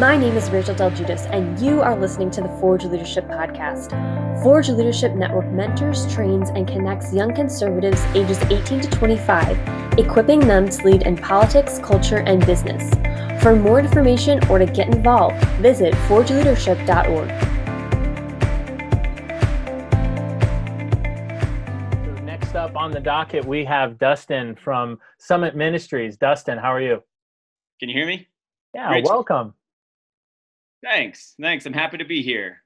My name is Rachel Del Judas, and you are listening to the Forge Leadership Podcast. Forge Leadership Network mentors, trains, and connects young conservatives ages 18 to 25, equipping them to lead in politics, culture, and business. For more information or to get involved, visit forgeleadership.org. Next up on the docket, we have Dustin from Summit Ministries. Dustin, how are you? Can you hear me? Yeah, Great. welcome. Thanks. Thanks. I'm happy to be here.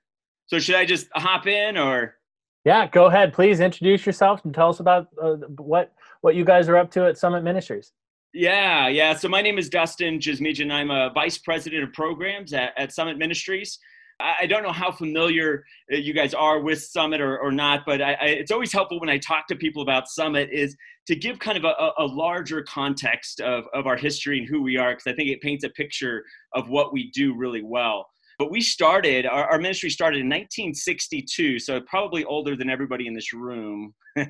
So should I just hop in or? Yeah, go ahead. Please introduce yourself and tell us about uh, what what you guys are up to at Summit Ministries. Yeah, yeah. So my name is Dustin Jasmijan. I'm a vice president of programs at, at Summit Ministries. I don't know how familiar uh, you guys are with Summit or, or not, but I, I, it's always helpful when I talk to people about Summit is to give kind of a, a larger context of, of our history and who we are, because I think it paints a picture of what we do really well. But we started, our, our ministry started in 1962, so probably older than everybody in this room. uh,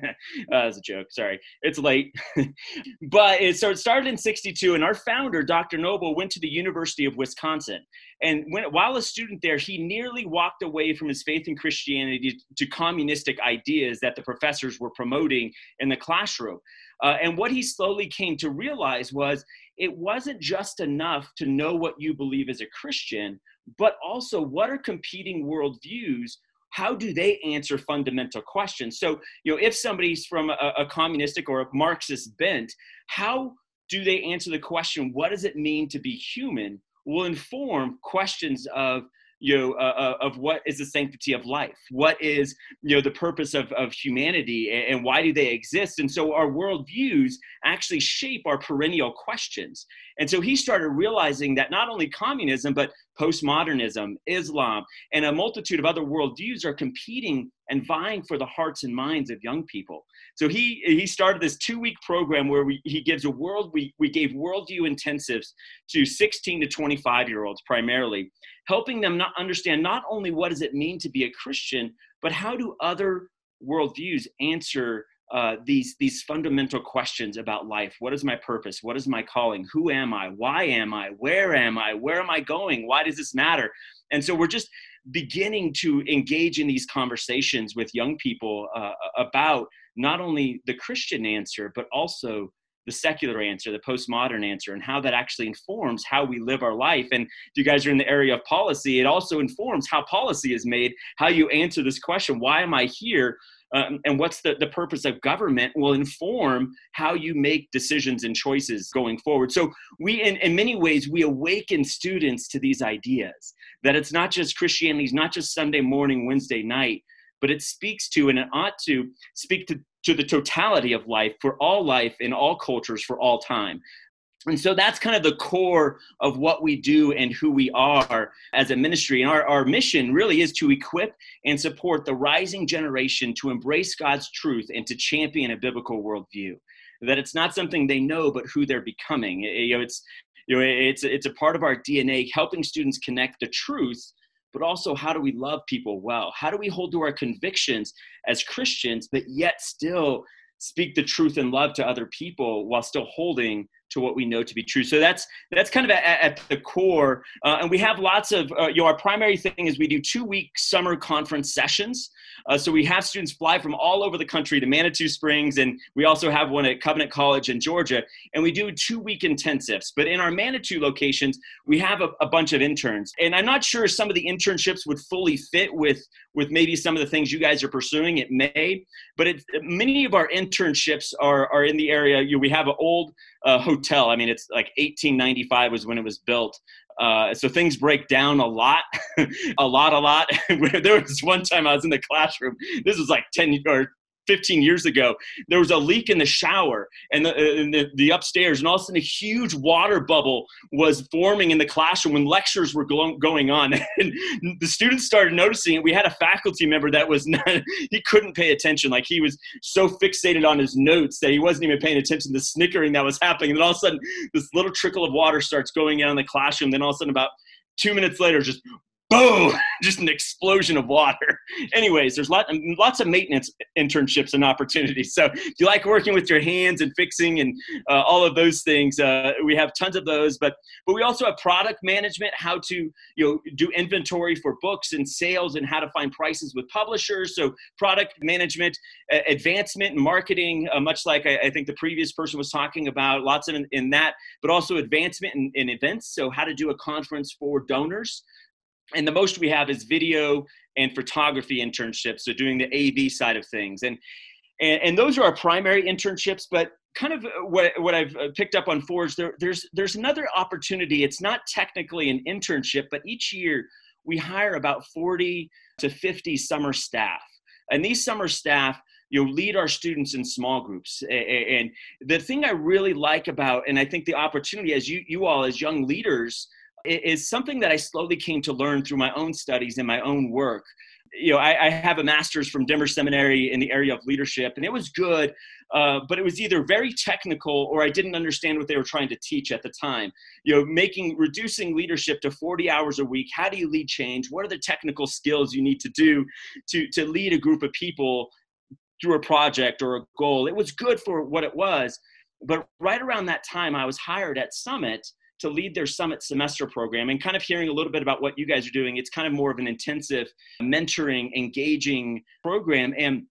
a joke, sorry. It's late. but it, so it started in 62, and our founder, Dr. Noebel, went to the University of Wisconsin. And when, while a student there, he nearly walked away from his faith in Christianity to communistic ideas that the professors were promoting in the classroom. Uh, and what he slowly came to realize was it wasn't just enough to know what you believe as a Christian, but also what are competing worldviews? How do they answer fundamental questions? So you know if somebody's from a, a, communistic or a marxist bent how do they answer the question what does it mean to be human will inform questions of you know uh, uh, of what is the sanctity of life? What is you know the purpose of, of humanity and, and why do they exist? And so our worldviews actually shape our perennial questions. And so he started realizing that not only communism but postmodernism islam and a multitude of other worldviews are competing and vying for the hearts and minds of young people. So he he started this two week program where we, he gives a world we, we gave worldview intensives to 16 to 25 year olds primarily helping them not understand not only what does it mean to be a christian but how do other worldviews answer uh, these these fundamental questions about life? What is my purpose? What is my calling? Who am i? Why am i? Where am i? Where am i going? Why does this matter? And so we're just beginning to engage in these conversations with young people uh, about not only the Christian answer, but also the secular answer, the postmodern answer, and how that actually informs how we live our life. And if you guys are in the area of policy, it also informs how policy is made, how you answer this question why am I here? Um, and what's the, the purpose of government will inform how you make decisions and choices going forward. So, we, in, in many ways, we awaken students to these ideas that it's not just Christianity, it's not just Sunday morning, Wednesday night, but it speaks to and it ought to speak to, to the totality of life for all life in all cultures for all time. And so that's kind of the core of what we do and who we are as a ministry. And our, our mission really is to equip and support the rising generation to embrace God's truth and to champion a biblical worldview. That it's not something they know, but who they're becoming. You know, it's you know, it's it's a part of our DNA, helping students connect the truth but also how do we love people well? How do we hold to our convictions as Christians, but yet still speak the truth and love to other people while still holding to what we know to be true. So that's that's kind of at, at the core. Uh, and we have lots of uh, you know our primary thing is we do two week summer conference sessions. Uh, so we have students fly from all over the country to Manitou Springs, and we also have one at Covenant College in Georgia. And we do two week intensives. But in our Manitou locations, we have a, a bunch of interns. And I'm not sure some of the internships would fully fit with with maybe some of the things you guys are pursuing. It may, but many of our internships are are in the area. You know, we have an old uh, hotel. I mean, it's like 1895 was when it was built. Uh, so things break down a lot, a lot, a lot. there was one time I was in the classroom. This was like 10 or 15 years ago, there was a leak in the shower and the, uh, the, the, upstairs, and all of a sudden a huge water bubble was forming in the classroom when lectures were go- going on. And the students started noticing it. We had a faculty member that was not, he couldn't pay attention. Like he was so fixated on his notes that he wasn't even paying attention to the snickering that was happening. And then all of a sudden, this little trickle of water starts going in the classroom. Then all of a sudden, about two minutes later, just boom, just an explosion of water. Anyways, there's lot, lots of maintenance internships and opportunities. So if you like working with your hands and fixing and uh, all of those things, uh, we have tons of those. But but we also have product management, how to you know do inventory for books and sales, and how to find prices with publishers. So product management, uh, advancement, and marketing, much like I, I, think the previous person was talking about, lots of in, in that, but also advancement in, in events. So how to do a conference for donors and the most we have is video and photography internships so doing the av side of things. And and, and those are our primary internships but kind of what, what i've uh, picked up on forge there, there's there's another opportunity. It's not technically an internship but each year we hire about 40 to 50 summer staff. And these summer staff you know lead our students in small groups. And the thing i really like about and i think the opportunity as you you all as young leaders is something that I slowly came to learn through my own studies and my own work. You know, I, I have a master's from Denver Seminary in the area of leadership, and it was good, uh, but it was either very technical or I didn't understand what they were trying to teach at the time. You know, making reducing leadership to 40 hours a week. How do you lead change? What are the technical skills you need to do to to lead a group of people through a project or a goal? It was good for what it was, but right around that time, I was hired at Summit to lead their summit semester program and kind of hearing a little bit about what you guys are doing. It's kind of more of an intensive mentoring, engaging program. And,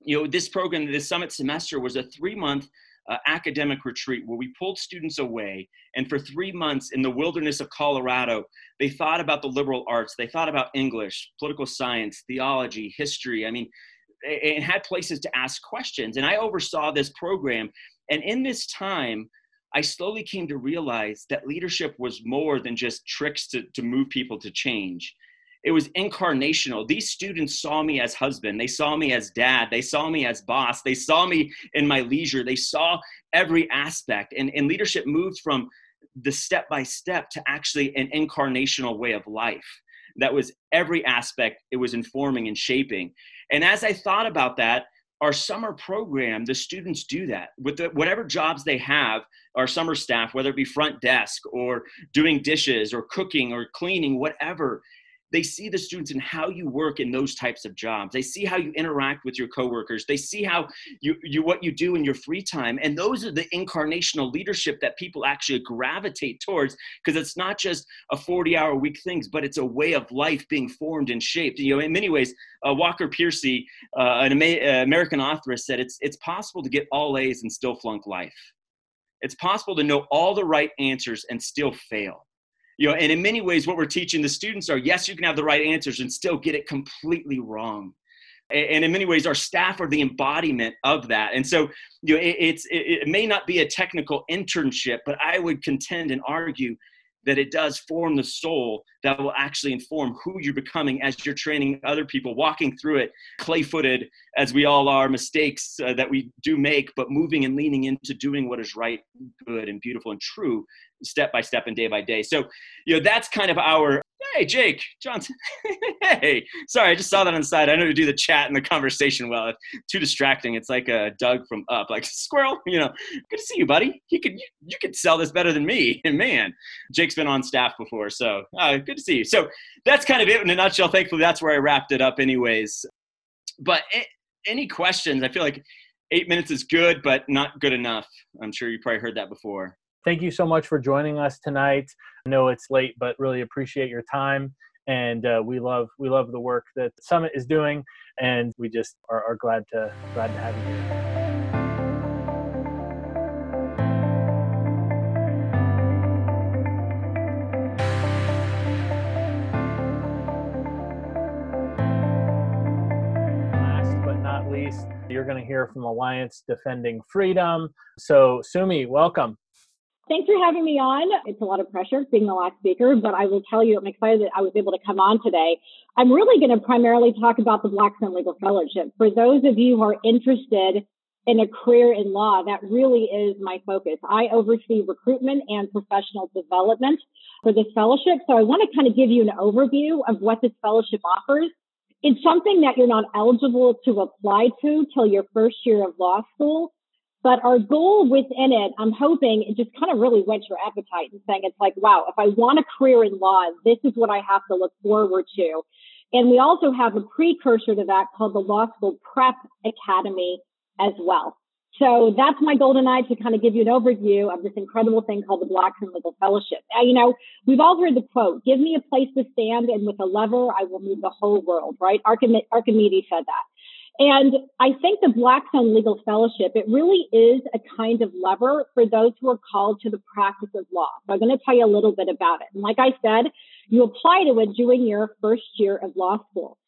you know, this program, this summit semester was a three month uh, academic retreat where we pulled students away and for three months in the wilderness of colorado they thought about the liberal arts they thought about english political science theology history i mean and had places to ask questions and i oversaw this program and in this time I slowly came to realize that leadership was more than just tricks to, to move people to change. It was incarnational. These students saw me as husband. They saw me as dad. They saw me as boss. They saw me in my leisure. They saw every aspect. And, and leadership moved from the step by step to actually an incarnational way of life. That was every aspect it was informing and shaping. And as I thought about that, our summer program, the students do that with the, whatever jobs they have. Our summer staff, whether it be front desk or doing dishes or cooking or cleaning, whatever, they see the students and how you work in those types of jobs. They see how you interact with your coworkers. They see how you, you what you do in your free time. And those are the incarnational leadership that people actually gravitate towards because it's not just a 40 hour week things but it's a way of life being formed and shaped. You know in many ways uh, walker Percy uh, an Ama- uh, american author said it's it's possible to get all a's and still flunk life. It's possible to know all the right answers and still fail you know and in many ways what we're teaching the students are yes you can have the right answers and still get it completely wrong. And in many ways our staff are the embodiment of that. And so you know it, it's it, it may not be a technical internship but i would contend and argue that it does form the soul that will actually inform who you're becoming as you're training other people, walking through it, clay footed, as we all are, mistakes uh, that we do make, but moving and leaning into doing what is right, good, and beautiful and true step by step and day by day. So, you know, that's kind of our hey Jake Johnson. hey, sorry, I just saw that on the side. I know you do the chat and the conversation well. It's too distracting. It's like a Dug from Up, like squirrel. You know, good to see you, buddy. You could you, you could sell this better than me. And man, Jake's been on staff before, so uh, good to see you. So that's kind of it in a nutshell. Thankfully, that's where I wrapped it up, anyways. But any questions? I feel like eight minutes is good, but not good enough. I'm sure you probably heard that before thank you so much for joining us tonight. I know it's late, but really appreciate your time. And uh, we love we love the work that the Summit is doing, and we just are, are glad to glad to have you here. you're going to hear from Alliance Defending Freedom. So, Sumi, welcome. Thanks for having me on. It's a lot of pressure being the last speaker, but I will tell you I'm excited that I was able to come on today. I'm really going to primarily talk about the Blackstone Legal Fellowship. For those of you who are interested in a career in law, that really is my focus. I oversee recruitment and professional development for this fellowship. So I want to kind of give you an overview of what this fellowship offers. It's something that you're not eligible to apply to till your first year of law school But our goal within it, I'm hoping it just kind of really whet your appetite and saying it's like, wow, if I want a career in law, this is what I have to look forward to. And we also have a precursor to that called the Law School Prep Academy as well. So that's my golden eye to kind of give you an overview of this incredible thing called the Blackstone Legal Fellowship. Now, you know, we've all heard the quote, give me a place to stand and with a lever, I will move the whole world, right? Archimedes said that. And I think the Blackstone Legal Fellowship, it really is a kind of lever for those who are called to the practice of law. So I'm going to tell you a little bit about it. And like I said, you apply to it during your first year of law school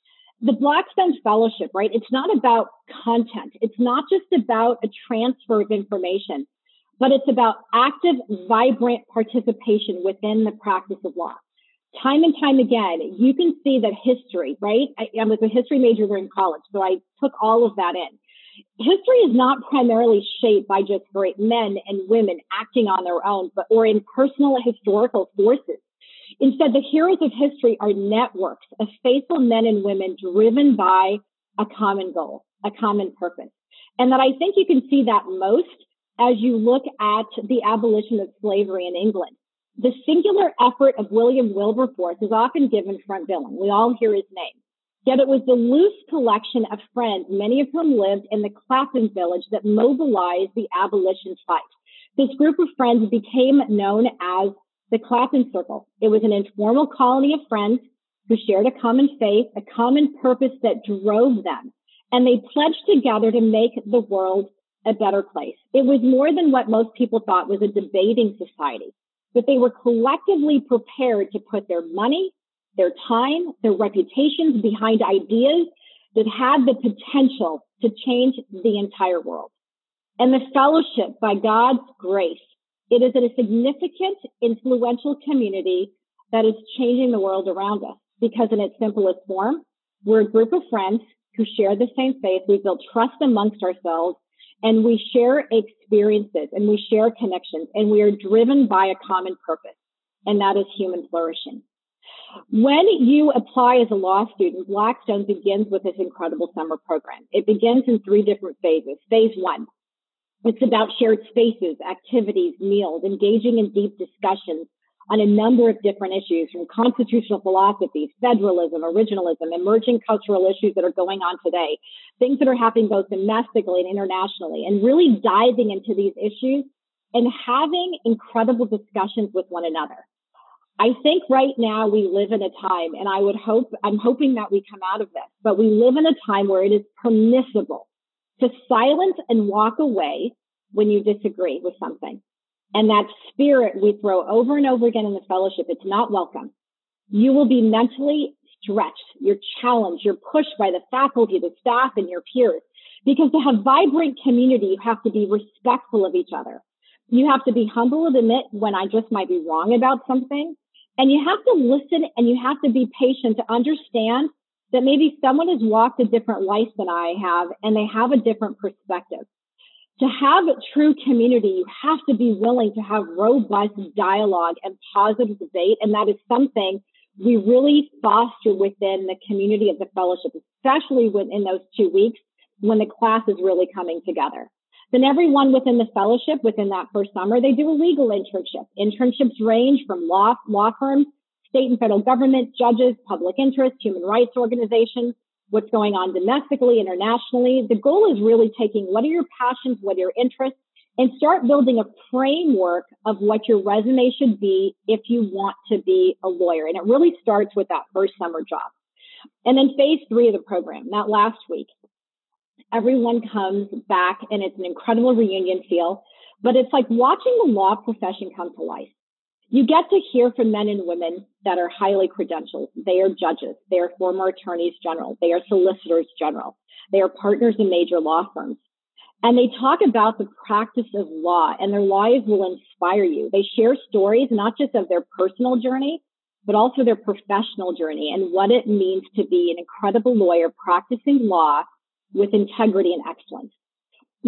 the Blackstone Fellowship, right? It's not about content. It's not just about a transfer of information, but it's about active, vibrant participation within the practice of law. Time and time again, you can see that history, right? I, I was a history major during college, so I took all of that in. History is not primarily shaped by just great men and women acting on their own, but or in personal historical forces. Instead, the heroes of history are networks of faithful men and women driven by a common goal, a common purpose. And that I think you can see that most as you look at the abolition of slavery in England. The singular effort of William Wilberforce is often given front billing. We all hear his name. Yet it was the loose collection of friends, many of whom lived in the Clapham village, that mobilized the abolition fight. This group of friends became known as the Clapham Circle. It was an informal colony of friends who shared a common faith, a common purpose that drove them. And they pledged together to make the world a better place. It was more than what most people thought was a debating society, but they were collectively prepared to put their money, their time, their reputations behind ideas that had the potential to change the entire world. And the fellowship, by God's grace, it is a significant, influential community that is changing the world around us because in its simplest form, we're a group of friends who share the same faith. We build trust amongst ourselves and we share experiences and we share connections and we are driven by a common purpose and that is human flourishing. When you apply as a law student, Blackstone begins with this incredible summer program. It begins in three different phases. Phase one, it's about shared spaces, activities, meals, engaging in deep discussions on a number of different issues from constitutional philosophy, federalism, originalism, emerging cultural issues that are going on today, things that are happening both domestically and internationally, and really diving into these issues and having incredible discussions with one another. I think right now we live in a time, and I would hope, I'm hoping that we come out of this, but we live in a time where it is permissible to silence and walk away when you disagree with something. And that spirit we throw over and over again in the fellowship, it's not welcome. You will be mentally stretched. You're challenged. You're pushed by the faculty, the staff, and your peers. Because to have vibrant community, you have to be respectful of each other. You have to be humble to admit when I just might be wrong about something. And you have to listen and you have to be patient to understand that maybe someone has walked a different life than I have and they have a different perspective. To have a true community, you have to be willing to have robust dialogue and positive debate. And that is something we really foster within the community of the fellowship, especially within those two weeks when the class is really coming together. Then everyone within the fellowship within that first summer, they do a legal internship. Internships range from law, law firms state and federal government, judges, public interest, human rights organizations, what's going on domestically, internationally. The goal is really taking what are your passions, what are your interests, and start building a framework of what your resume should be if you want to be a lawyer. And it really starts with that first summer job. And then phase three of the program, that last week, everyone comes back and it's an incredible reunion feel, but it's like watching the law profession come to life you get to hear from men and women that are highly credentialed. They are judges. They are former attorneys general. They are solicitors general. They are partners in major law firms. And they talk about the practice of law and their lives will inspire you. They share stories, not just of their personal journey, but also their professional journey and what it means to be an incredible lawyer practicing law with integrity and excellence.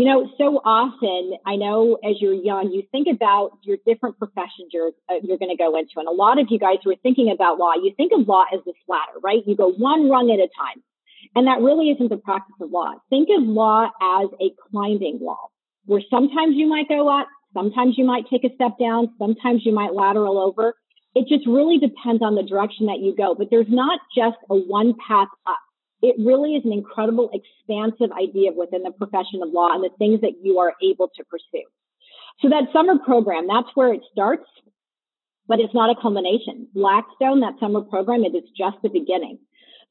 You know, so often I know as you're young, you think about your different professions you're, uh, you're going to go into. And a lot of you guys who are thinking about law, you think of law as this ladder, right? You go one rung at a time. And that really isn't the practice of law. Think of law as a climbing wall where sometimes you might go up, sometimes you might take a step down, sometimes you might lateral over. It just really depends on the direction that you go. But there's not just a one path up. It really is an incredible, expansive idea within the profession of law and the things that you are able to pursue. So that summer program, that's where it starts, but it's not a culmination. Blackstone, that summer program, it is just the beginning.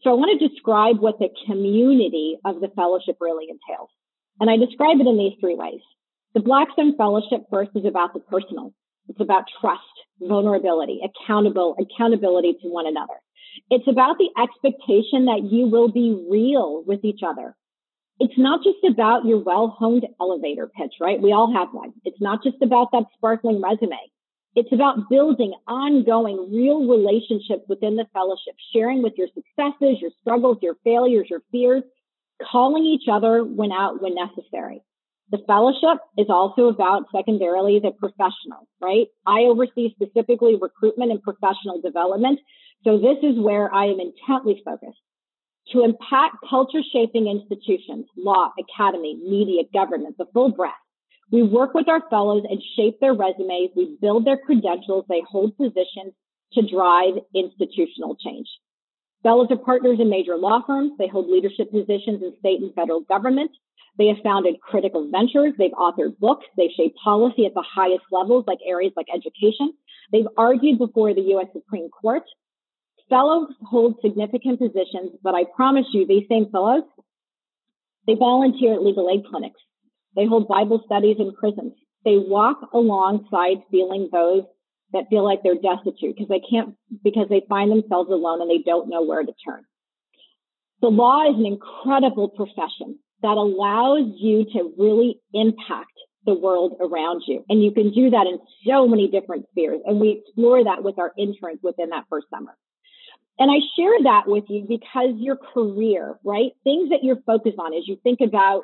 So I want to describe what the community of the fellowship really entails. And I describe it in these three ways. The Blackstone Fellowship first is about the personal. It's about trust, vulnerability, accountable, accountability to one another. It's about the expectation that you will be real with each other. It's not just about your well honed elevator pitch, right? We all have one. It's not just about that sparkling resume. It's about building ongoing real relationships within the fellowship, sharing with your successes, your struggles, your failures, your fears, calling each other when out when necessary. The fellowship is also about secondarily the professional, right? I oversee specifically recruitment and professional development. So this is where I am intently focused to impact culture shaping institutions, law, academy, media, government, the full breadth. We work with our fellows and shape their resumes. We build their credentials. They hold positions to drive institutional change. Fellows are partners in major law firms. They hold leadership positions in state and federal government. They have founded critical ventures. They've authored books. They've shaped policy at the highest levels, like areas like education. They've argued before the U.S. Supreme Court. Fellows hold significant positions, but I promise you, these same fellows, they volunteer at legal aid clinics. They hold Bible studies in prisons. They walk alongside feeling those that feel like they're destitute because they can't, because they find themselves alone and they don't know where to turn. The law is an incredible profession that allows you to really impact the world around you. And you can do that in so many different spheres. And we explore that with our interns within that first summer. And I share that with you because your career, right? Things that you're focused on as you think about,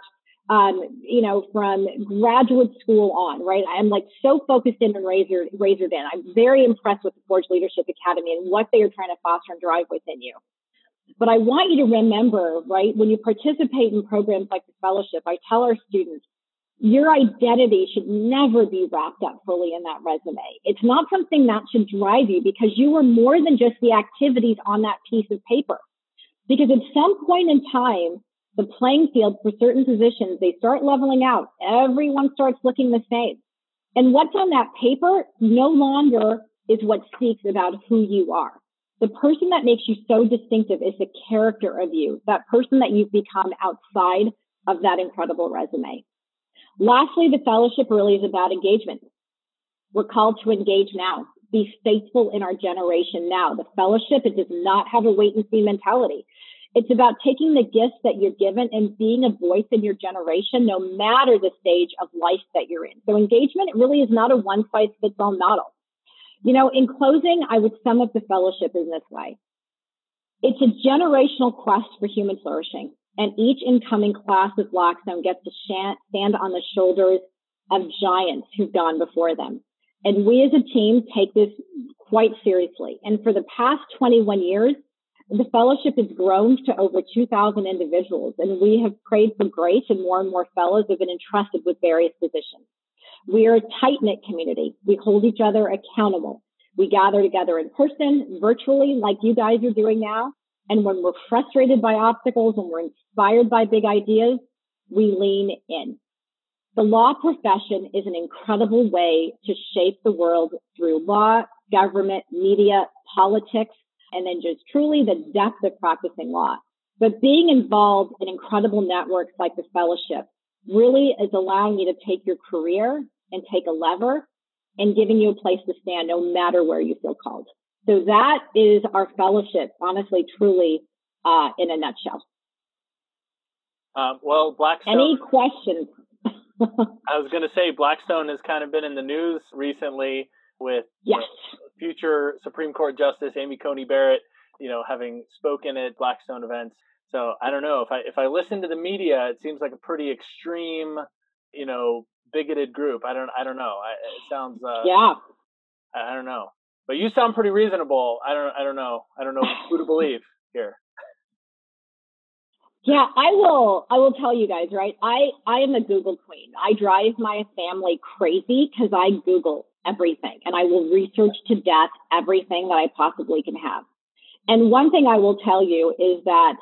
um, you know, from graduate school on, right? I'm like so focused in and razor, razored in. I'm very impressed with the Forge Leadership Academy and what they are trying to foster and drive within you. But I want you to remember, right, when you participate in programs like the fellowship, I tell our students, your identity should never be wrapped up fully in that resume. It's not something that should drive you because you are more than just the activities on that piece of paper. Because at some point in time, the playing field for certain positions, they start leveling out. Everyone starts looking the same. And what's on that paper no longer is what speaks about who you are. The person that makes you so distinctive is the character of you, that person that you've become outside of that incredible resume. Lastly, the fellowship really is about engagement. We're called to engage now, be faithful in our generation now. The fellowship, it does not have a wait and see mentality. It's about taking the gifts that you're given and being a voice in your generation, no matter the stage of life that you're in. So engagement really is not a one size fits all model. You know, in closing, I would sum up the fellowship in this way. It's a generational quest for human flourishing and each incoming class of Blackstone gets to stand on the shoulders of giants who've gone before them. And we as a team take this quite seriously. And for the past 21 years, the fellowship has grown to over 2,000 individuals, and we have prayed for grace, and more and more fellows have been entrusted with various positions. We are a tight knit community. We hold each other accountable. We gather together in person, virtually, like you guys are doing now, and when we're frustrated by obstacles and we're inspired by big ideas, we lean in. The law profession is an incredible way to shape the world through law, government, media, politics, and then just truly the depth of practicing law. But being involved in incredible networks like the fellowship really is allowing you to take your career and take a lever and giving you a place to stand no matter where you feel called. So that is our fellowship, honestly, truly, uh, in a nutshell. Um, well, Blackstone. Any questions? I was going to say Blackstone has kind of been in the news recently with yes. future Supreme Court Justice Amy Coney Barrett, you know, having spoken at Blackstone events. So I don't know if I if I listen to the media, it seems like a pretty extreme, you know, bigoted group. I don't I don't know. I, it sounds uh, yeah. I, I don't know. But you sound pretty reasonable. I don't I don't know. I don't know who to believe here. Yeah, I will. I will tell you guys, right? I I am a Google queen. I drive my family crazy because I Google everything, and I will research to death everything that I possibly can have. And one thing I will tell you is that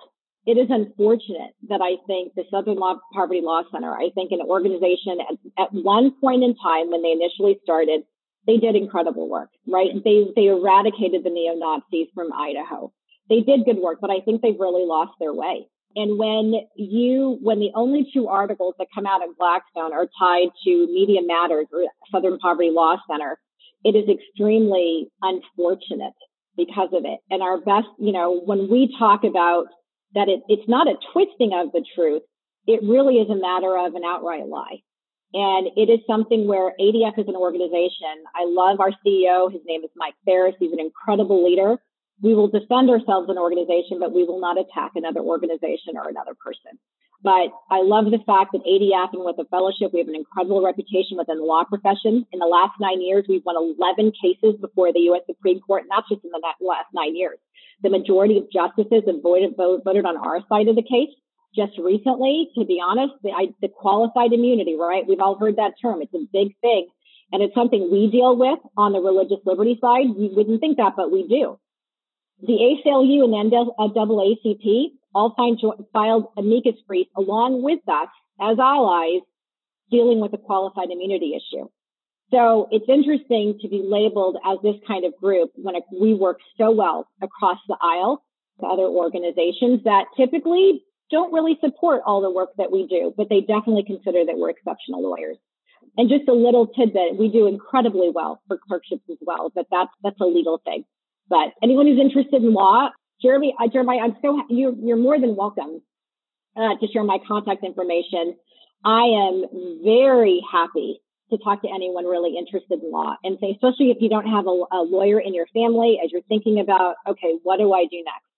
it is unfortunate that I think the Southern Law Poverty Law Center, I think an organization at, at one point in time when they initially started, they did incredible work, right? They they eradicated the neo Nazis from Idaho. They did good work, but I think they've really lost their way. And when you, when the only two articles that come out of Blackstone are tied to Media Matters or Southern Poverty Law Center, it is extremely unfortunate because of it. And our best, you know, when we talk about that it, it's not a twisting of the truth, it really is a matter of an outright lie. And it is something where ADF is an organization. I love our CEO. His name is Mike Farris. He's an incredible leader we will defend ourselves an organization, but we will not attack another organization or another person. But I love the fact that ADF and with the fellowship, we have an incredible reputation within the law profession. In the last nine years, we've won 11 cases before the U.S. Supreme Court, not just in the last nine years. The majority of justices have voted, voted on our side of the case. Just recently, to be honest, the, I, the qualified immunity, right? We've all heard that term. It's a big thing. And it's something we deal with on the religious liberty side. We wouldn't think that, but we do. The ACLU and NAACP all filed amicus briefs along with us as allies dealing with the qualified immunity issue. So it's interesting to be labeled as this kind of group when we work so well across the aisle to other organizations that typically don't really support all the work that we do, but they definitely consider that we're exceptional lawyers. And just a little tidbit, we do incredibly well for clerkships as well, but that's, that's a legal thing. But anyone who's interested in law, Jeremy, uh, Jeremiah, I'm so you, you're more than welcome uh, to share my contact information. I am very happy to talk to anyone really interested in law and say, especially if you don't have a, a lawyer in your family as you're thinking about, okay, what do I do next?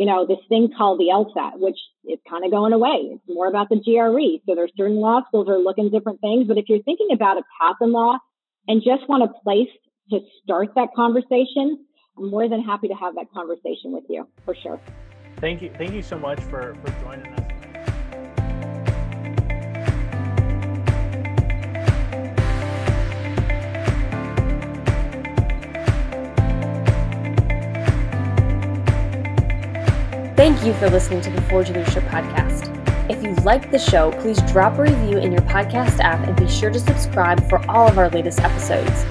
You know, this thing called the LSAT, which is kind of going away. It's more about the GRE. So there's certain law schools are looking different things. But if you're thinking about a path in law and just want a place to start that conversation, I'm more than happy to have that conversation with you for sure. Thank you. Thank you so much for, for joining us. Thank you for listening to the Forge Leadership Podcast. If you like the show, please drop a review in your podcast app and be sure to subscribe for all of our latest episodes.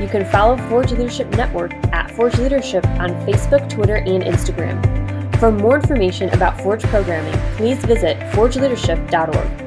You can follow Forge Leadership Network at Forge Leadership on Facebook, Twitter, and Instagram. For more information about Forge programming, please visit forgeleadership.org.